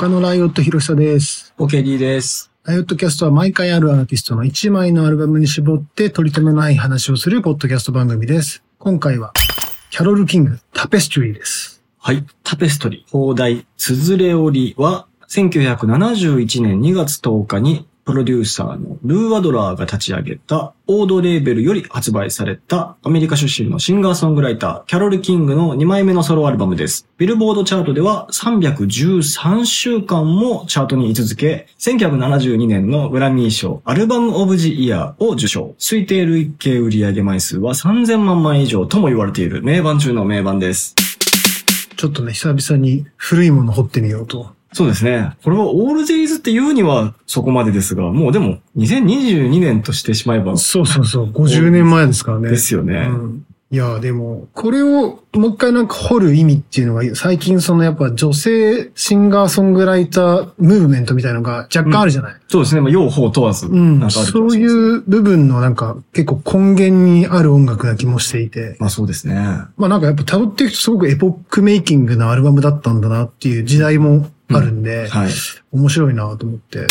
他のライオット広久です。OKD です。ライオットキャストは毎回あるアーティストの1枚のアルバムに絞って取り留めのない話をするポッドキャスト番組です。今回は、キャロル・キング、タペストリーです。はい。タペストリー、放題、つづれ折りは、1971年2月10日に、プロデューサーのルー・アドラーが立ち上げた、オードレーベルより発売された、アメリカ出身のシンガーソングライター、キャロル・キングの2枚目のソロアルバムです。ビルボードチャートでは313週間もチャートに居続け、1972年のグラミー賞、アルバム・オブ・ジ・イヤーを受賞。推定累計売上枚数は3000万枚以上とも言われている名盤中の名盤です。ちょっとね、久々に古いもの掘ってみようと。そうですね。これはオールデイズって言うにはそこまでですが、もうでも2022年としてしまえばそうそうそう、50年前ですからね。ですよね。うんいや、でも、これをもう一回なんか掘る意味っていうのが、最近そのやっぱ女性シンガーソングライタームーブメントみたいなのが若干あるじゃない、そうですね。まあ、用法問わず。うん、なんかそういう部分のなんか結構根源にある音楽な気もしていて。まあそうですね。まあなんかやっぱ辿っていくとすごくエポックメイキングなアルバムだったんだなっていう時代もあるんで、はい。面白いなと思って。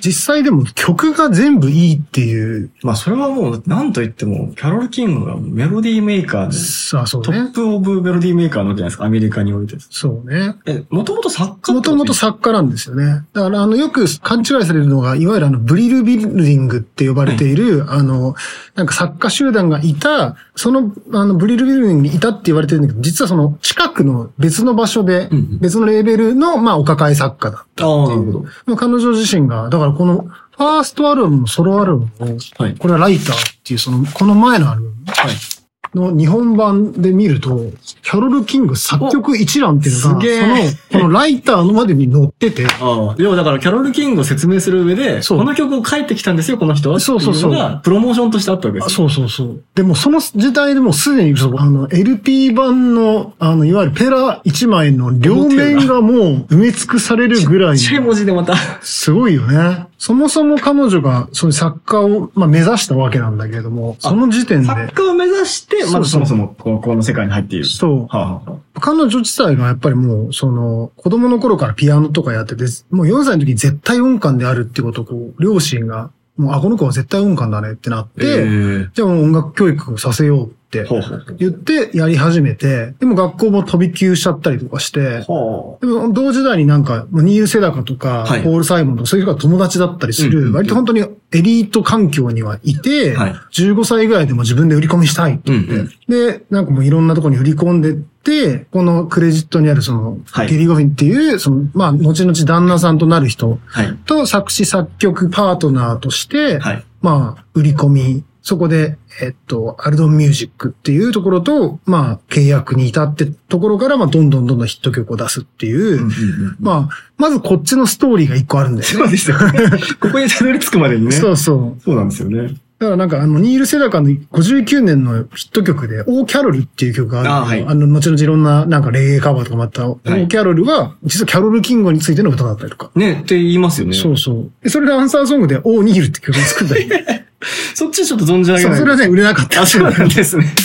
実際でも曲が全部いいっていう、まあそれはもう何と言っても、キャロル・キングがメロディーメーカーで、そうトッね。プオブメロディーメーカーのじゃないですか、アメリカにおいて。そうね。え、もともと作家もともと作家なんですよね。だから、あの、よく勘違いされるのが、いわゆるあの、ブリルビルディングって呼ばれている、あの、なんか作家集団がいた、その、あの、ブリルビルディングにいたって言われてるんだけど、実はその、近くの別の場所でうんうん、別のレーベルの、まあ、お抱え作家だった。ああ、なるほど。まあ彼女自身が、だからこの、ファーストアルバムのソロアルバムを、はい。これはライターっていう、その、この前のアルバムはい。の日本版で見ると、キャロル・キング作曲一覧っていうのが、その、このライターのまでに載ってて、ああ。要はだからキャロル・キングを説明する上で、この曲を書いてきたんですよ、この人は。そうそうそうが、プロモーションとしてあったわけですそうそうそう。でもその時代でもうすでに、そうあの、LP 版の、あの、いわゆるペラ1枚の両面がもう埋め尽くされるぐらい、ちっちゃい文字でまた。すごいよね。そもそも彼女が、そういう作家を、まあ、目指したわけなんだけれども、その時点で、作家を目指して、まずそもそもこの世界に入っている。そう。はあはあは彼女自体がやっぱりもう、その、子供の頃からピアノとかやってて、もう4歳の時に絶対音感であるってことを、こう、両親が、もう、あ、この子は絶対音感だねってなっあて、えじゃあもう音楽教育をさせようってほうほうほう。言ってやり始めて、でも学校も飛び級しちゃったりとかして、はでも同時代になんか、まあニール・セダカとか、はいポール・サイモンとかそういう人が友達だったりする、割と本当にエリート環境にはいて、はい15歳ぐらいでも自分で売り込みしたいって言って、うんで、なんかもういろんなところに売り込んでって、このクレジットにあるその、はいゲリー・ゴフィンっていう、その、まあ、後々旦那さんとなる人はい。と作詞作曲パートナーとして、はい。まあ、売り込み、そこで、えっと、アルドンミュージックっていうところと、まあ、契約に至ってところから、まあ、どんどんどんどんヒット曲を出すっていう、まあ、まずこっちのストーリーが一個あるんだよね。そうですよね。ここにたどり着くまでにね。そそううそう。なんですよね。だからなんかあの、ニール・セダカの59年のヒット曲で、オー・キャロルっていう曲があるあはいあの、後々いろんななんかレゲエカバーとかもあった、オいー・キャロルは、実はキャロル・キングについての歌だったりとか。ね、って言いますよね。そうそう。でそれでアンサーソングで、オー・ニールって曲を作ったり。そっちちょっと存じ上げない。それはね、売れなかった。あ、そうなんですね。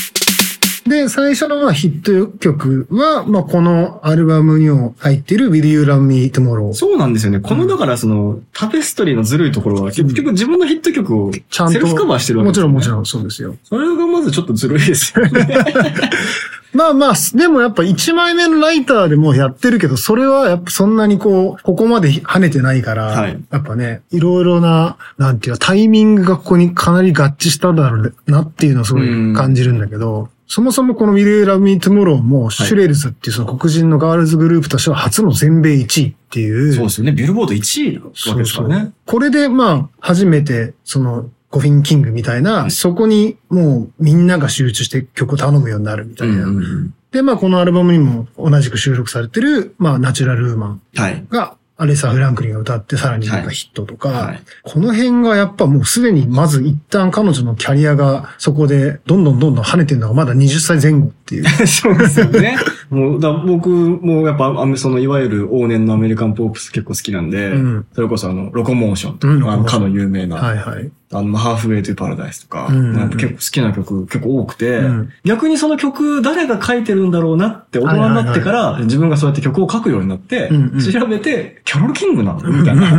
で、最初のまあヒット曲は、まあこのアルバムにも入っている Will You Love Me Tomorrow。そうなんですよね。この、だからその、タペストリーのずるいところは、結局自分のヒット曲をちゃんと。セルフカバーしてるわけもちろんもちん。ろんそうですよ。それがまずちょっとずるいですよね。まあまあ、でもやっぱ1枚目のライターでもやってるけど、それはやっぱそんなにこう、ここまで跳ねてないから、はいやっぱね、いろいろな、なんていうか、タイミングがここにかなり合致したんだろうなっていうのをすごい感じるんだけど、そもそもこの Will You Love Me Tomorrow も、シュレルズっていうその黒人のガールズグループとしては初の全米1位っていう。そうですよね。ビルボード1位なわけですからね。これでまあ、初めて、その、ゴフィン・キングみたいな、そこにもうみんなが集中して曲を頼むようになるみたいな。ん。で、まあこのアルバムにも同じく収録されてる、まあナチュラルウーマンはい。が、アレサ・フランクリンが歌ってさらになんかヒットとか、はいこの辺がやっぱもうすでにまず一旦彼女のキャリアがそこでどんどんどんどん跳ねてるのがまだ20歳前後っていう。そうですよね。もう、だ僕もやっぱ、あのその、いわゆる往年のアメリカンポップス結構好きなんで、うんそれこそあの、ロコモーションとか、うんロコモーションかの有名な、はいはい。あの、ハーフウェイというパラダイスとか、結構好きな曲結構多くて、うん逆にその曲誰が書いてるんだろうなって大人になってから、自分がそうやって曲を書くようになって、調べて、キャロル・キングなのみたいな。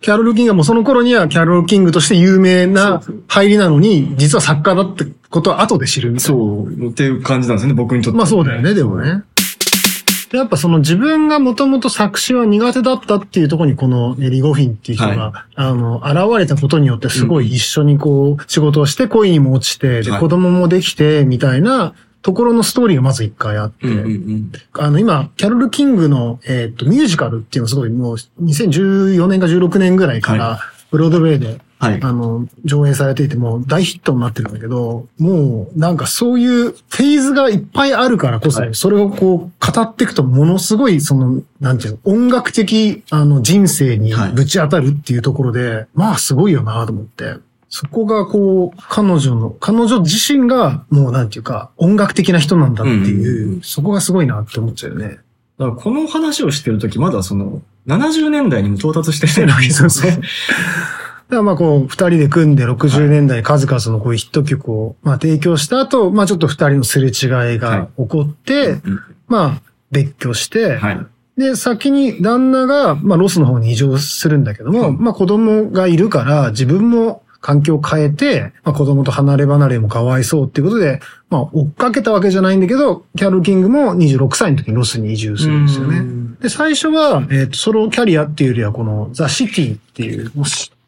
キャロル・キングはもうその頃にはキャロル・キングとして有名な入りなのに、実は作家だってことは後で知るみたいな。そう、っていう感じなんですよね、僕にとって。まあそうだよね、でもね。でやっぱその自分がもともと作詞は苦手だったっていうところにこのエリ・ゴフィンっていう人が、はあの、現れたことによってすごい一緒にこう仕事をして恋にも落ちて、ではい。子供もできてみたいなところのストーリーがまず一回あって、うんうんうん。あの、今、キャロル・キングの、えっ、と、ミュージカルっていうのがすごいもう2014年か16年ぐらいから、はブロードウェイではい。あの、上映されていてもう大ヒットになってるんだけど、もうなんかそういうフェーズがいっぱいあるからこそ、はいそれをこう語っていくとものすごいその、なんていうの、音楽的あの人生にはいぶち当たるっていうところで、まあすごいよなと思って。そこがこう、彼女の、彼女自身がもうなんていうか、音楽的な人なんだっていう、うんそこがすごいなって思っちゃうよね。だからこの話をしてるとき、まだその、70年代にも到達してないわけですよね。だからまあこう、二人で組んで60年代に数々のこういうヒット曲をまあ提供した後、まあちょっと二人のすれ違いが起こって、うんまあ別居して、はい。で、先に旦那が、まあロスの方に移住するんだけども、うんまあ子供がいるから自分も環境を変えて、まあ子供と離れ離れもかわいそうっていうことで、まあ追っかけたわけじゃないんだけど、キャロル・キングも26歳の時にロスに移住するんですよね。うん。で、最初は、えっ、と、ソロキャリアっていうよりは、この、ザ・シティっていう、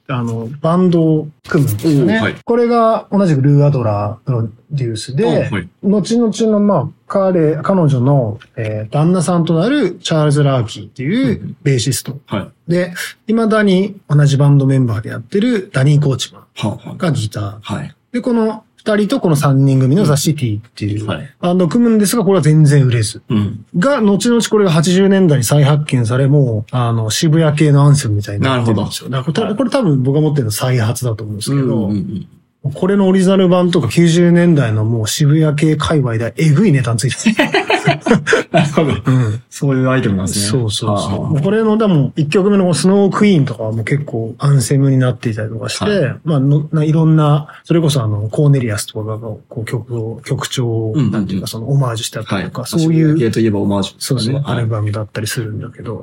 あの、バンドを組むんですよね。はいこれが同じくルー・アドラープロデュースで、はい後々の、まあ、彼、彼女の、えー旦那さんとなるチャールズ・ラーキーっていううんベーシスト。はい。で、未だに同じバンドメンバーでやってるダニー・コーチマーがギター。あはい。で、この二人とこの三人組のザ・シティっていうはいバンドを組むんですが、これは全然売れず。うん。が、後々これが80年代に再発見され、もう、あの、渋谷系のアンセムみたいになってるんですよ。だからこれこれ多分僕が持ってるの再発だと思うんですけど、うんうんこれのオリジナル版とか90年代のもう渋谷系界隈でえぐいネタについてる。なるほど。うん。そういうアイテムなんですね。そうそうそう。これの、でも、一曲目のスノークイーンとかはもう結構アンセムになっていたりとかして、はまあのないろんな、それこそあの、コーネリアスとかがこう曲を、曲調を、うんなんていうかそのオマージュしてあったはい。りとか、そういう、ゲーといえばオマージュですそうですね、アルはいバムだったりするんだけど。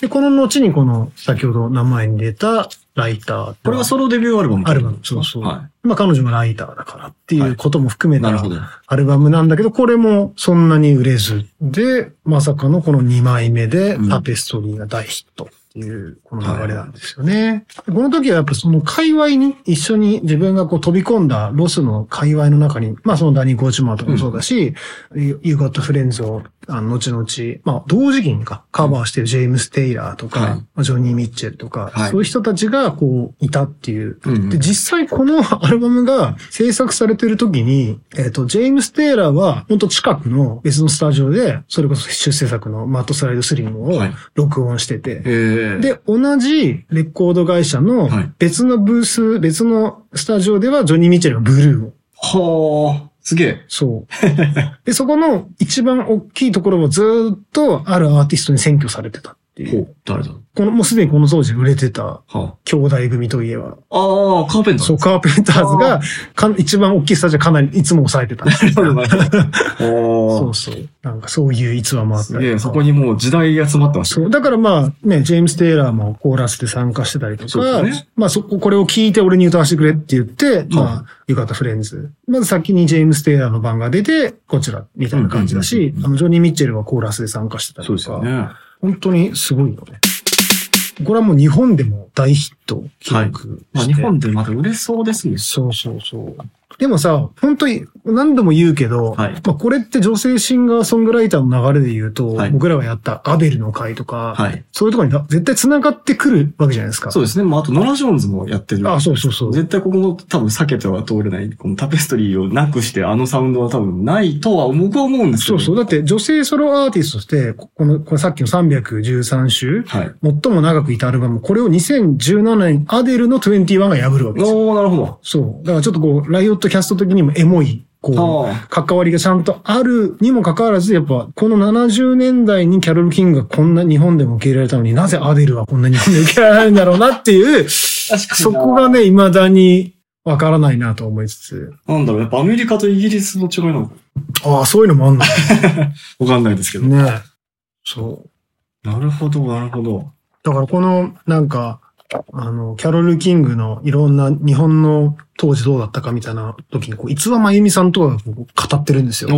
で、この後にこの、先ほど名前に出た、ライター。これはソロデビューアルバムアルバム、そうそう。はまあ彼女もライターだからっていうことも含めた。アルバムなんだけど、これもそんなに売れず。で、まさかのこの2枚目でうんタペストリーが大ヒットっていう、この流れなんですよね。この時はやっぱその界隈に一緒に自分がこう飛び込んだロスの界隈の中に、まあそのダニー・コーチマーとかもそうだし、You Got Friends を、あの、後々、まあ同時期にかカバーしてるジェームス・テイラーとか、はい。まあジョニー・ミッチェルとか、はい。そういう人たちがこういたっていう。うんうん。で、実際このアルバムが制作されてる時に、えっ、と、ジェームス・テイラーは、本当近くの別のスタジオで、それこそ出世作のマット・スライド・スリムをはい。録音してて、ええ。、で、同じレコード会社のはい別のブース、別のスタジオではジョニー・ミッチェルがブルーを。はあ、すげえ。そう。で、そこの一番大きいところをずーっとあるアーティストに占拠されてたっていう。ほう、誰だこの、もうすでにこの当時売れてたは兄弟組といえば、あ。ああ、カーペンター。そう、カーペンターズが、か一番大きいスタジオかなりいつも抑えてた。なるほど、なるほど。おーそうそう。なんかそういう逸話もあったすげえ、り。そこにもう時代集まってますそう。だからまあね、ジェームス・テイラーもコーラスで参加してたりとか、そうですねまあそこ、これを聞いて俺に歌わせてくれって言って、まあ、よかったフレンズ。まず先にジェームス・テイラーの番が出て、こちら、みたいな感じだうんしあの、ジョニー・ミッチェルはコーラスで参加してたりそうですよね。本当にすごいよね。これはもう日本でも大ヒット記録まあして、日本でまだ売れそうですね。そうそうそう。でもさ、本当に何度も言うけど、はいまあこれって女性シンガーソングライターの流れで言うと、はい僕らがやったアベルの回とか、はい。そういうところにな絶対繋がってくるわけじゃないですか。そうですね。まあ、あと、ノラ・ジョーンズもやってる。あ、そうそうそう。絶対ここも多分避けては通れない、このタペストリーをなくしてあのサウンドは多分ないとは僕は思うんですけど。そうそう。だって女性ソロアーティストとして、ここの、これさっきの313週、はい。最も長くいたアルバム、これを2017年アデルの21が破るわけですよ。おー、なるほど。そう。だからちょっとこう、ライオットキャスト的にもエモい、こう、あ関わりがちゃんとあるにもかかわらず、やっぱ、この70年代にキャロル・キングがこんな日本でも受け入れられたのになぜアデルはこんな日本で受け入れられるんだろうなっていう、そこがね、未だにわからないなと思いつつ。なんだろう、やっぱアメリカとイギリスの違いなのかああ、そういうのもあんの？わかんないですけど。ね。そう。なるほど、なるほど。だからこの、なんか、あの、キャロル・キングのいろんな日本の当時どうだったかみたいな時に、こう、逸話真由美さんとかがこう語ってるんですよ。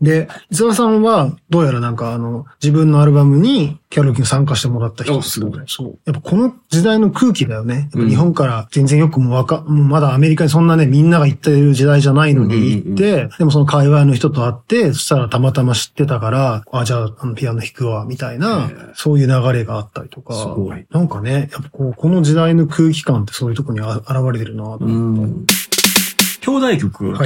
で、逸話さんは、どうやらなんかあの、自分のアルバムにキャロル・キング参加してもらった人あすごいそう。やっぱこの時代の空気だよね。やっぱうん日本から全然よくもうわか、もうまだアメリカにそんなね、みんなが行ってる時代じゃないのに行って、でもその界隈の人と会って、そしたらたまたま知ってたから、あ、じゃあ、あのピアノ弾くわ、みたいな、そういう流れがあったりとか。すごいなんかね、やっぱこう、この時代の空気感ってそういうとこにあ現れてるなとうん。兄弟曲とか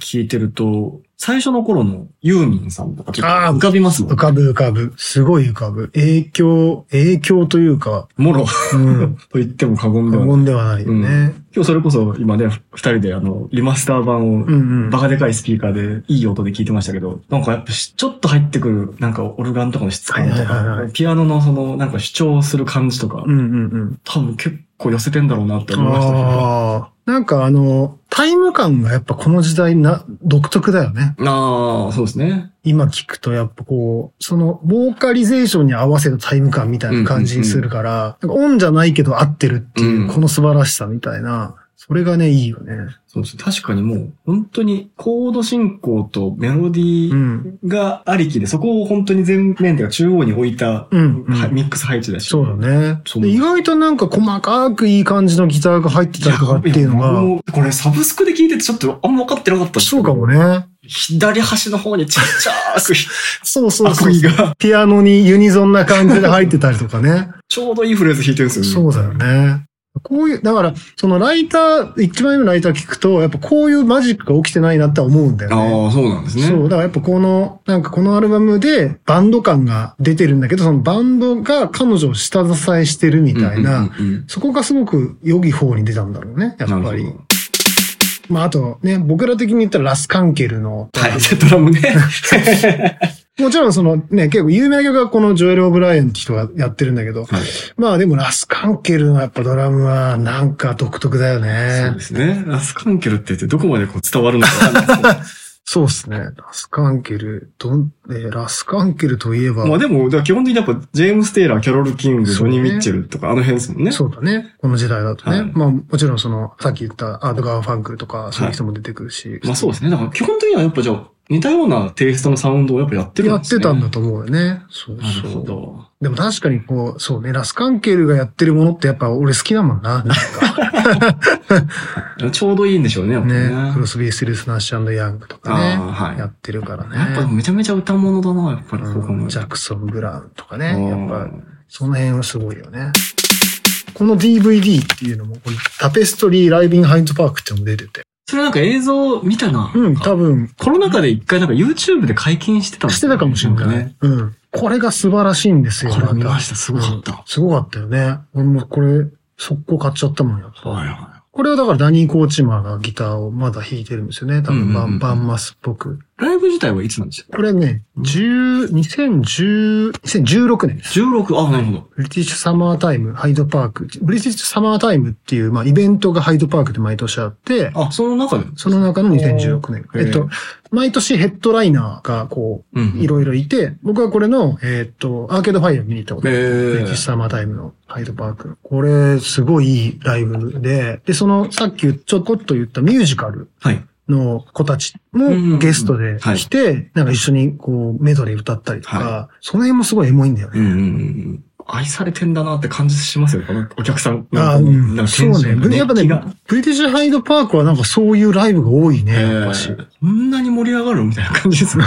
聞いてると、最初の頃のユーミンさんとかちょっとあー浮かびますもん浮。かぶ浮かぶ。すごい浮かぶ。影響、影響というか、もろ、うん。と言っても過言で過はない。言ではないよね。今日それこそ今ね、二人であの、リマスター版をうんうん。バカでかいスピーカーでいい音で聞いてましたけど、なんかやっぱしちょっと入ってくる、なんかオルガンとかの質感とはいはいはいはか、ピアノのそのなんか主張する感じとかう、んうんうん。多分結構寄せてんだろうなって思いましたけど。ああ。なんかあの、タイム感がやっぱこの時代な、独特だよね。ああ、そうですね。今聞くとやっぱこう、その、ボーカリゼーションに合わせたタイム感みたいな感じにするから、なんかオンじゃないけど合ってるっていうう、んこの素晴らしさみたいな、それがね、いいよね。そうです。確かにもう、本当にコード進行とメロディーうん。がありきで、そこを本当に全面というか中央に置いた、うん、うんはミックス配置だし。そうだね。そうで意外となんか細かくいい感じのギターが入ってたりとかっていうのが、もこれサブスクで聞いててちょっとあんま分かってなかったそうかもね。左端の方にちっちゃく、そうそうアそうが、ピアノにユニゾンな感じで入ってたりとかね。ちょうどいいフレーズ弾いてるんですよね。そうだよね。こういう、だから、そのライター、一枚目のライター聞くと、やっぱこういうマジックが起きてないなって思うんだよね。ああ、そうなんですね。そう。だからやっぱこの、なんかこのアルバムでバンド感が出てるんだけど、そのバンドが彼女を下支えしてるみたいな、そこがすごく良い方に出たんだろうね、やっぱり。まああとね、僕ら的に言ったらラスカンケルの、はい、ドラムね。もちろんそのね、結構有名な曲はこのジョエル・オブライエンって人がやってるんだけど、はいまあでもラスカンケルのやっぱドラムはなんか独特だよそうねで。すね。ラスカンケルって言ってどこまでこう伝わるのかわかんないですそうですね。ラスカンケル、どん、えーラスカンケルといえば、まあでも、基本的にやっぱ、ジェームス・テイラー、キャロル・キング、ジョニー・ミッチェルとか、あの辺ですもんね。そうだね。この時代だとね。はいまあもちろんその、さっき言ったアートガー・ファンクルとか、そういう人も出てくるし。まあそうですね。だから基本的にはやっぱじゃあ、似たようなテイストのサウンドをやっぱやってるんやっですね。てたんだと思うよね。そうなるほそう。ど。でも確かにこう、そうね、ラスカンケルがやってるものってやっぱ俺好きだもんな。なんかちょうどいいんでしょうね、やっぱね。ね。クロスビー・スルス・ナッシュヤングとかね。はいやってるからね。やっぱめちゃめちゃ歌物だな、やっぱりうんの。ジャクソン・ブラウンとかあね。ーやっぱ、その辺はすごいよね。この DVD っていうのも、タペストリー・ライビン・ハインド・パークっていうのも出てて。それなんか映像見たな。うん、多分、コロナ禍で一回なんか YouTube で解禁してたんですしてたかもしれない。ね。うん。これが素晴らしいんですよ。これ見まました、すごかった。うんすごかったよね。俺もこれ、速攻買っちゃったもんやっぱ。はいはこれはだからダニー・コーチマーがギターをまだ弾いてるんですよね。多分バン、バンマスっぽく。い。ライブ自体はいつなんでしたっこれね、10、2010、2016年です。け ?16、あ、なるほど。ブリティッシュサマータイム、ハイドパーク。ブリティッシュサマータイムっていう、まあ、イベントがハイドパークで毎年あって、あ、その中で？その中の2016年。えっと、毎年ヘッドライナーがこういろいろいて、僕はこれの、えっと、アーケードファイア見に行ったことある。えブリティッシュサマータイムのハイドパーク。これ、すごいいいライブで、で、その、さっきちょこっと言ったミュージカルはい。の子たちもゲストで来て、なんか一緒にこう、メドレー歌ったりとか、はその辺もすごいエモいんだよね。うんうんうん。愛されてんだなって感じしますよ、このお客さん。ああ、うん。なんかそうね。やっぱねブリティッシュハイドパークはなんかそういうライブが多いね、やっぱし。えーこんなに盛り上がるみたいな感じですね。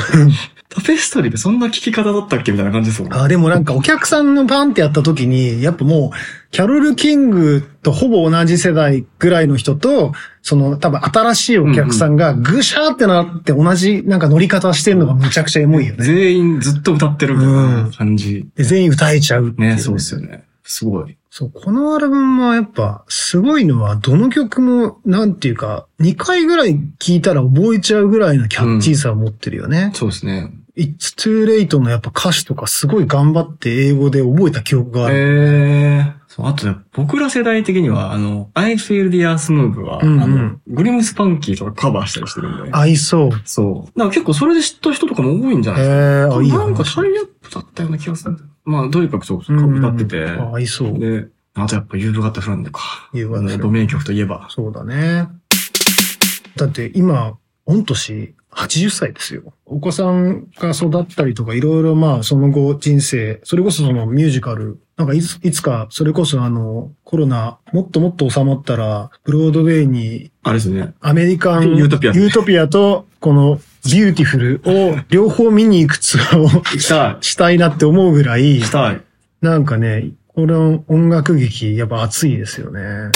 タペストリーでそんな聞き方だったっけみたいな感じですもんね。あでもなんかお客さんのバンってやった時に、やっぱもう、キャロル・キングとほぼ同じ世代ぐらいの人と、その多分新しいお客さんがぐしゃーってなって同じなんか乗り方してるのがむちゃくちゃエモいよね。全員ずっと歌ってるみたいな感じ。で全員歌えちゃううね、ね、そうですよね。すごい。そう、このアルバムはやっぱすごいのは、どの曲も、なんていうか、2回ぐらい聴いたら覚えちゃうぐらいのキャッチーさを持ってるよね。そうですね。It's Too Late のやっぱ歌詞とかすごい頑張って英語で覚えた記憶がある。ええそう、あとね、僕ら世代的には、あの、I Feel the Earth Move は、うんうんあの、グリムスパンキーとかカバーしたりしてるんで。合いそう。そう。なんか結構それで知った人とかも多いんじゃないですか。へーあいいなんか話タイアップだったような気がするんだよ。まあ、とにかくそう、歌ってて。あ合いそう。で、あとやっぱユーブガッタフランドか。ユーブガッタフランドド名曲といえば。そうだね。だって今、御年80歳ですよ。お子さんが育ったりとか、いろいろまあその後人生、それこそそのミュージカル、なんかいついつか、それこそあの、コロナ、もっともっと収まったら、ブロードウェイにあれですね。アメリカンユートピアユートピアと、このビューティフルを両方見に行くツアーをしたしたいなって思うぐらいい。、したい。なんかね、この音楽劇、やっぱ熱いですよね。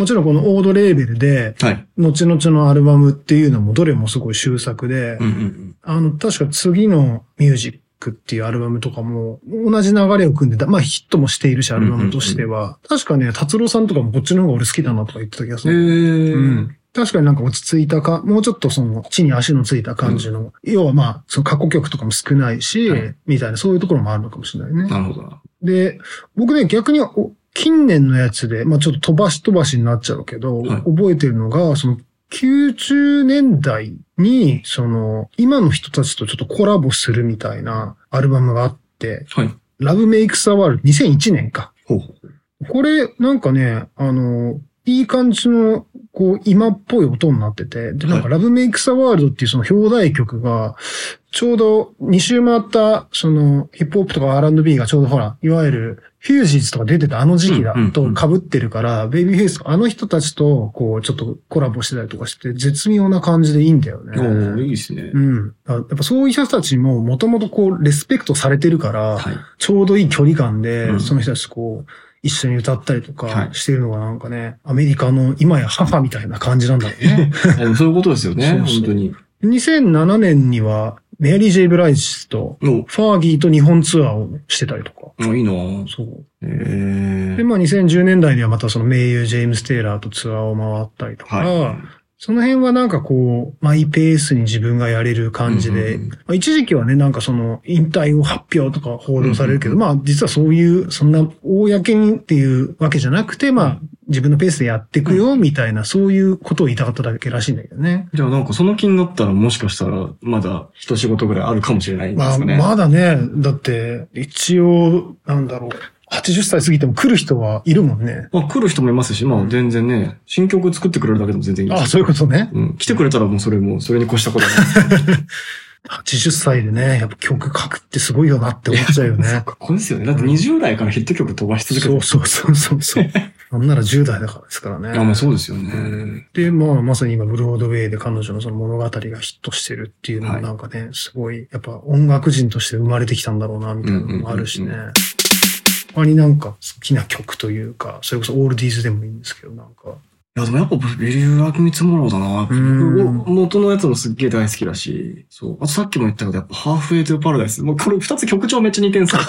もちろんこのオードレーベルで、はい。後々のアルバムっていうのもどれもすごい秀作で、うんうんうん。あの、確か次のミュージックっていうアルバムとかも同じ流れを汲んでた、まあヒットもしているし、アルバムとしては。確かね、達郎さんとかもこっちの方が俺好きだなとか言ってた気がする。ー。うん。確かになんか落ち着いたか、もうちょっとその地に足のついた感じの、要はまあ、その過去曲とかも少ないし、はいみたいなそういうところもあるのかもしれないね。なるほどな。で、僕ね、逆にお近年のやつで、まあちょっと飛ばし飛ばしになっちゃうけど、はい覚えてるのが、その90年代に、その、今の人たちとちょっとコラボするみたいなアルバムがあって、はい。Love Makes a World 2001年か。ほうほう。これ、なんかね、あの、いい感じの、こう、今っぽい音になってて、で、なんか、は Love Makes a World っていうその表題曲が、ちょうど2周回った、その、ヒップホップとか R&B がちょうどほら、いわゆる、フュージーズとか出てたあの時期だと被ってるから、ベイビーフェイスあの人たちと、こう、ちょっとコラボしてたりとかして、絶妙な感じでいいんだよね。いいですねう。ん。やっぱそういう人たちももともとこう、レスペクトされてるから、はい。ちょうどいい距離感で、うんその人たちとこう、一緒に歌ったりとはいかしてるのがなんかね、アメリカの今や母みたいな感じなんだろうね。そういうことですよね。そうそう本当に。2007年には、メアリー・ジェイ・ブライスと、お、ファーギーと日本ツアーをしてたりとか。おいいなぁそう。えで、まあ2010年代にはまたその名優ジェームス・テイラーとツアーを回ったりとか、はい。その辺はなんかこう、マイペースに自分がやれる感じで、うんうんうん。まあ、一時期はね、なんかその、引退を発表とか報道されるけど、うんまあ実はそういう、そんな、公にっていうわけじゃなくて、まあ、自分のペースでやっていくよ、みたいな、そういうことを言いたかっただけらしいんだけどね。じゃあなんかその気になったらもしかしたらまだ一仕事ぐらいあるかもしれないんでまあ、すかね。まだね、だって、一応、なんだろう、80歳過ぎても来る人はいるもんね。まあ来る人もいますし、まあ全然ね、新曲作ってくれるだけでも全然いいあそういうことね。うん。来てくれたらもうそれも、それに越したことはない。80歳でね、やっぱ曲書くってすごいよなって思っちゃうよね。ここですよね。だって20代からヒット曲飛ばし続けてる。そうそうそうそうそう。なんなら10代だからですからね。あ、まあそうですようね。んで、まあ、まさに今、ブロードウェイで彼女のその物語がヒットしてるっていうのはいもなんかね、すごい、やっぱ音楽人として生まれてきたんだろうな、みたいなのもあるしねうんうんうん。他になんか好きな曲というか、それこそオールディーズでもいいんですけど、なんか。いや、でもやっぱ Will You Love Me Tomorrow だな。元のやつもすっげえ大好きだし。そう。あとさっきも言ったけど、やっぱ Halfway to Paradise。もうこれ二つ曲調めっちゃ似てんすよ。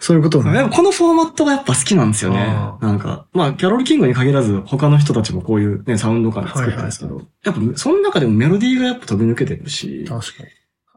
そういうことね。このフォーマットがやっぱ好きなんですよね。なんか、まあ、キャロル・キングに限らず、他の人たちもこういうね、サウンド感作ってるんですけど、やっぱ、その中でもメロディーがやっぱ飛び抜けてるし、確かに。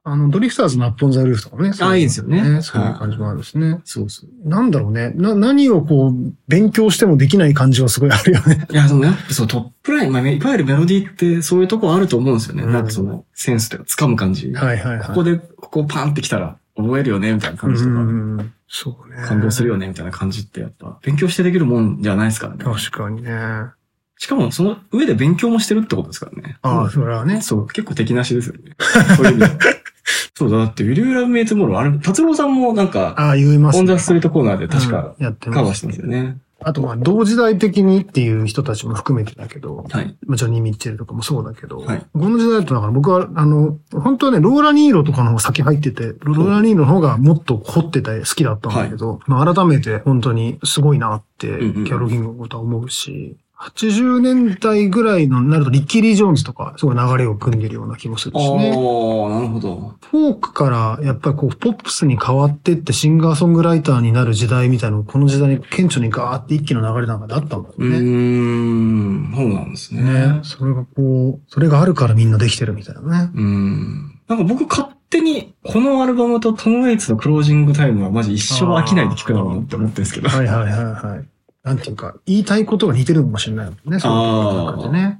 あの、ドリフターズのアップオンザルーフとかもね。そううあいいですよねそういう感じもあるしね。そうそう。なんだろうね。な、何をこう、勉強してもできない感じはすごいあるよね。いや、そのやっぱそうトップライン、まあ、いわゆるメロディーってそういうとこあると思うんですよね。うんなんかその、センスとか、掴む感じ。はいはいはい。ここで、ここパンってきたら、覚えるよね、みたいな感じとか、うんそうね。感動するよね、みたいな感じってやっぱ、勉強してできるもんじゃないですからね。確かにね。あしかも、その上で勉強もしてるってことですからね。あ、それはね。そう、結構敵なしですよね。そういう意味。そうだ、だって、ウィリュー・ラブ・メイト・モロー、あれ、達郎さんもなんか、ああ、言いますね。オン・ザ・ストリートコーナーで確か、うんやってます。カバーしてますよね。あと、まあ、同時代的にっていう人たちも含めてだけど、はい。まあ、ジョニー・ミッチェルとかもそうだけど、はいこの時代だとだから僕は、あの、本当はね、ローラ・ニーロとかの方が先入ってて、ローラ・ニーロの方がもっと凝ってて好きだったんだけど、まあ、改めて本当にすごいなって、キャロル・キングのことは思うし、80年代ぐらいのになるとリッキー・リー・ジョーンズとか、すごい流れを組んでるような気もするああ、しね。なるほど。フォークからやっぱりこうポップスに変わってってシンガーソングライターになる時代みたいなのこの時代に顕著にガーって一気の流れなんかであったもんうね。ーん、そうなんですね。ね。それがこう、それがあるからみんなできてるみたいなね。うん。なんか僕勝手に、このアルバムとトム・ウェイツのクロージングタイムはマジ一生飽きないで聴くだろうなって思ってるんですけど。はいはいはいはい。なんていうか、言いたいことが似てるのかもしれないもんね、そういう感じでね。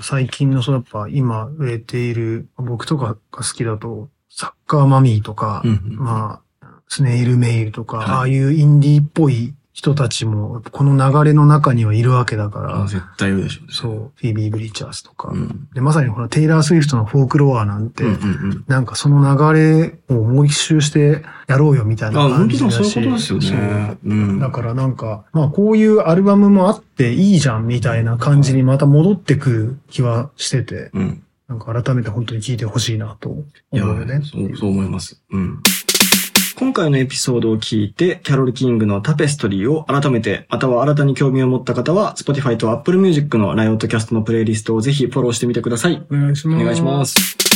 最近のそうやっぱ今売れている、僕とかが好きだと、サッカーマミーとか、うんうん。まあ、スネイルメイルとか、はい。ああいうインディーっぽい人たちも、この流れの中にはいるわけだから、絶対言うでしょうね。そう、フィービー・ブリッチャーズとか、うん。で、まさにほら、テイラー・スウィフトのフォークロアなんて、うんうんうん。なんかその流れをもう一周してやろうよみたいなあ、感本当じだし。そういうことですよね。うん。だからなんか、まあこういうアルバムもあっていいじゃんみたいな感じにまた戻ってくる気はしてて、うん。なんか改めて本当に聴いてほしいなと思いうや、よね。そう、そう思います。うん。今回のエピソードを聞いて、キャロル・キングのタペストリーを改めて、または新たに興味を持った方は、Spotify と Apple Music のライオットキャストのプレイリストをぜひフォローしてみてください。お願いします。お願いします。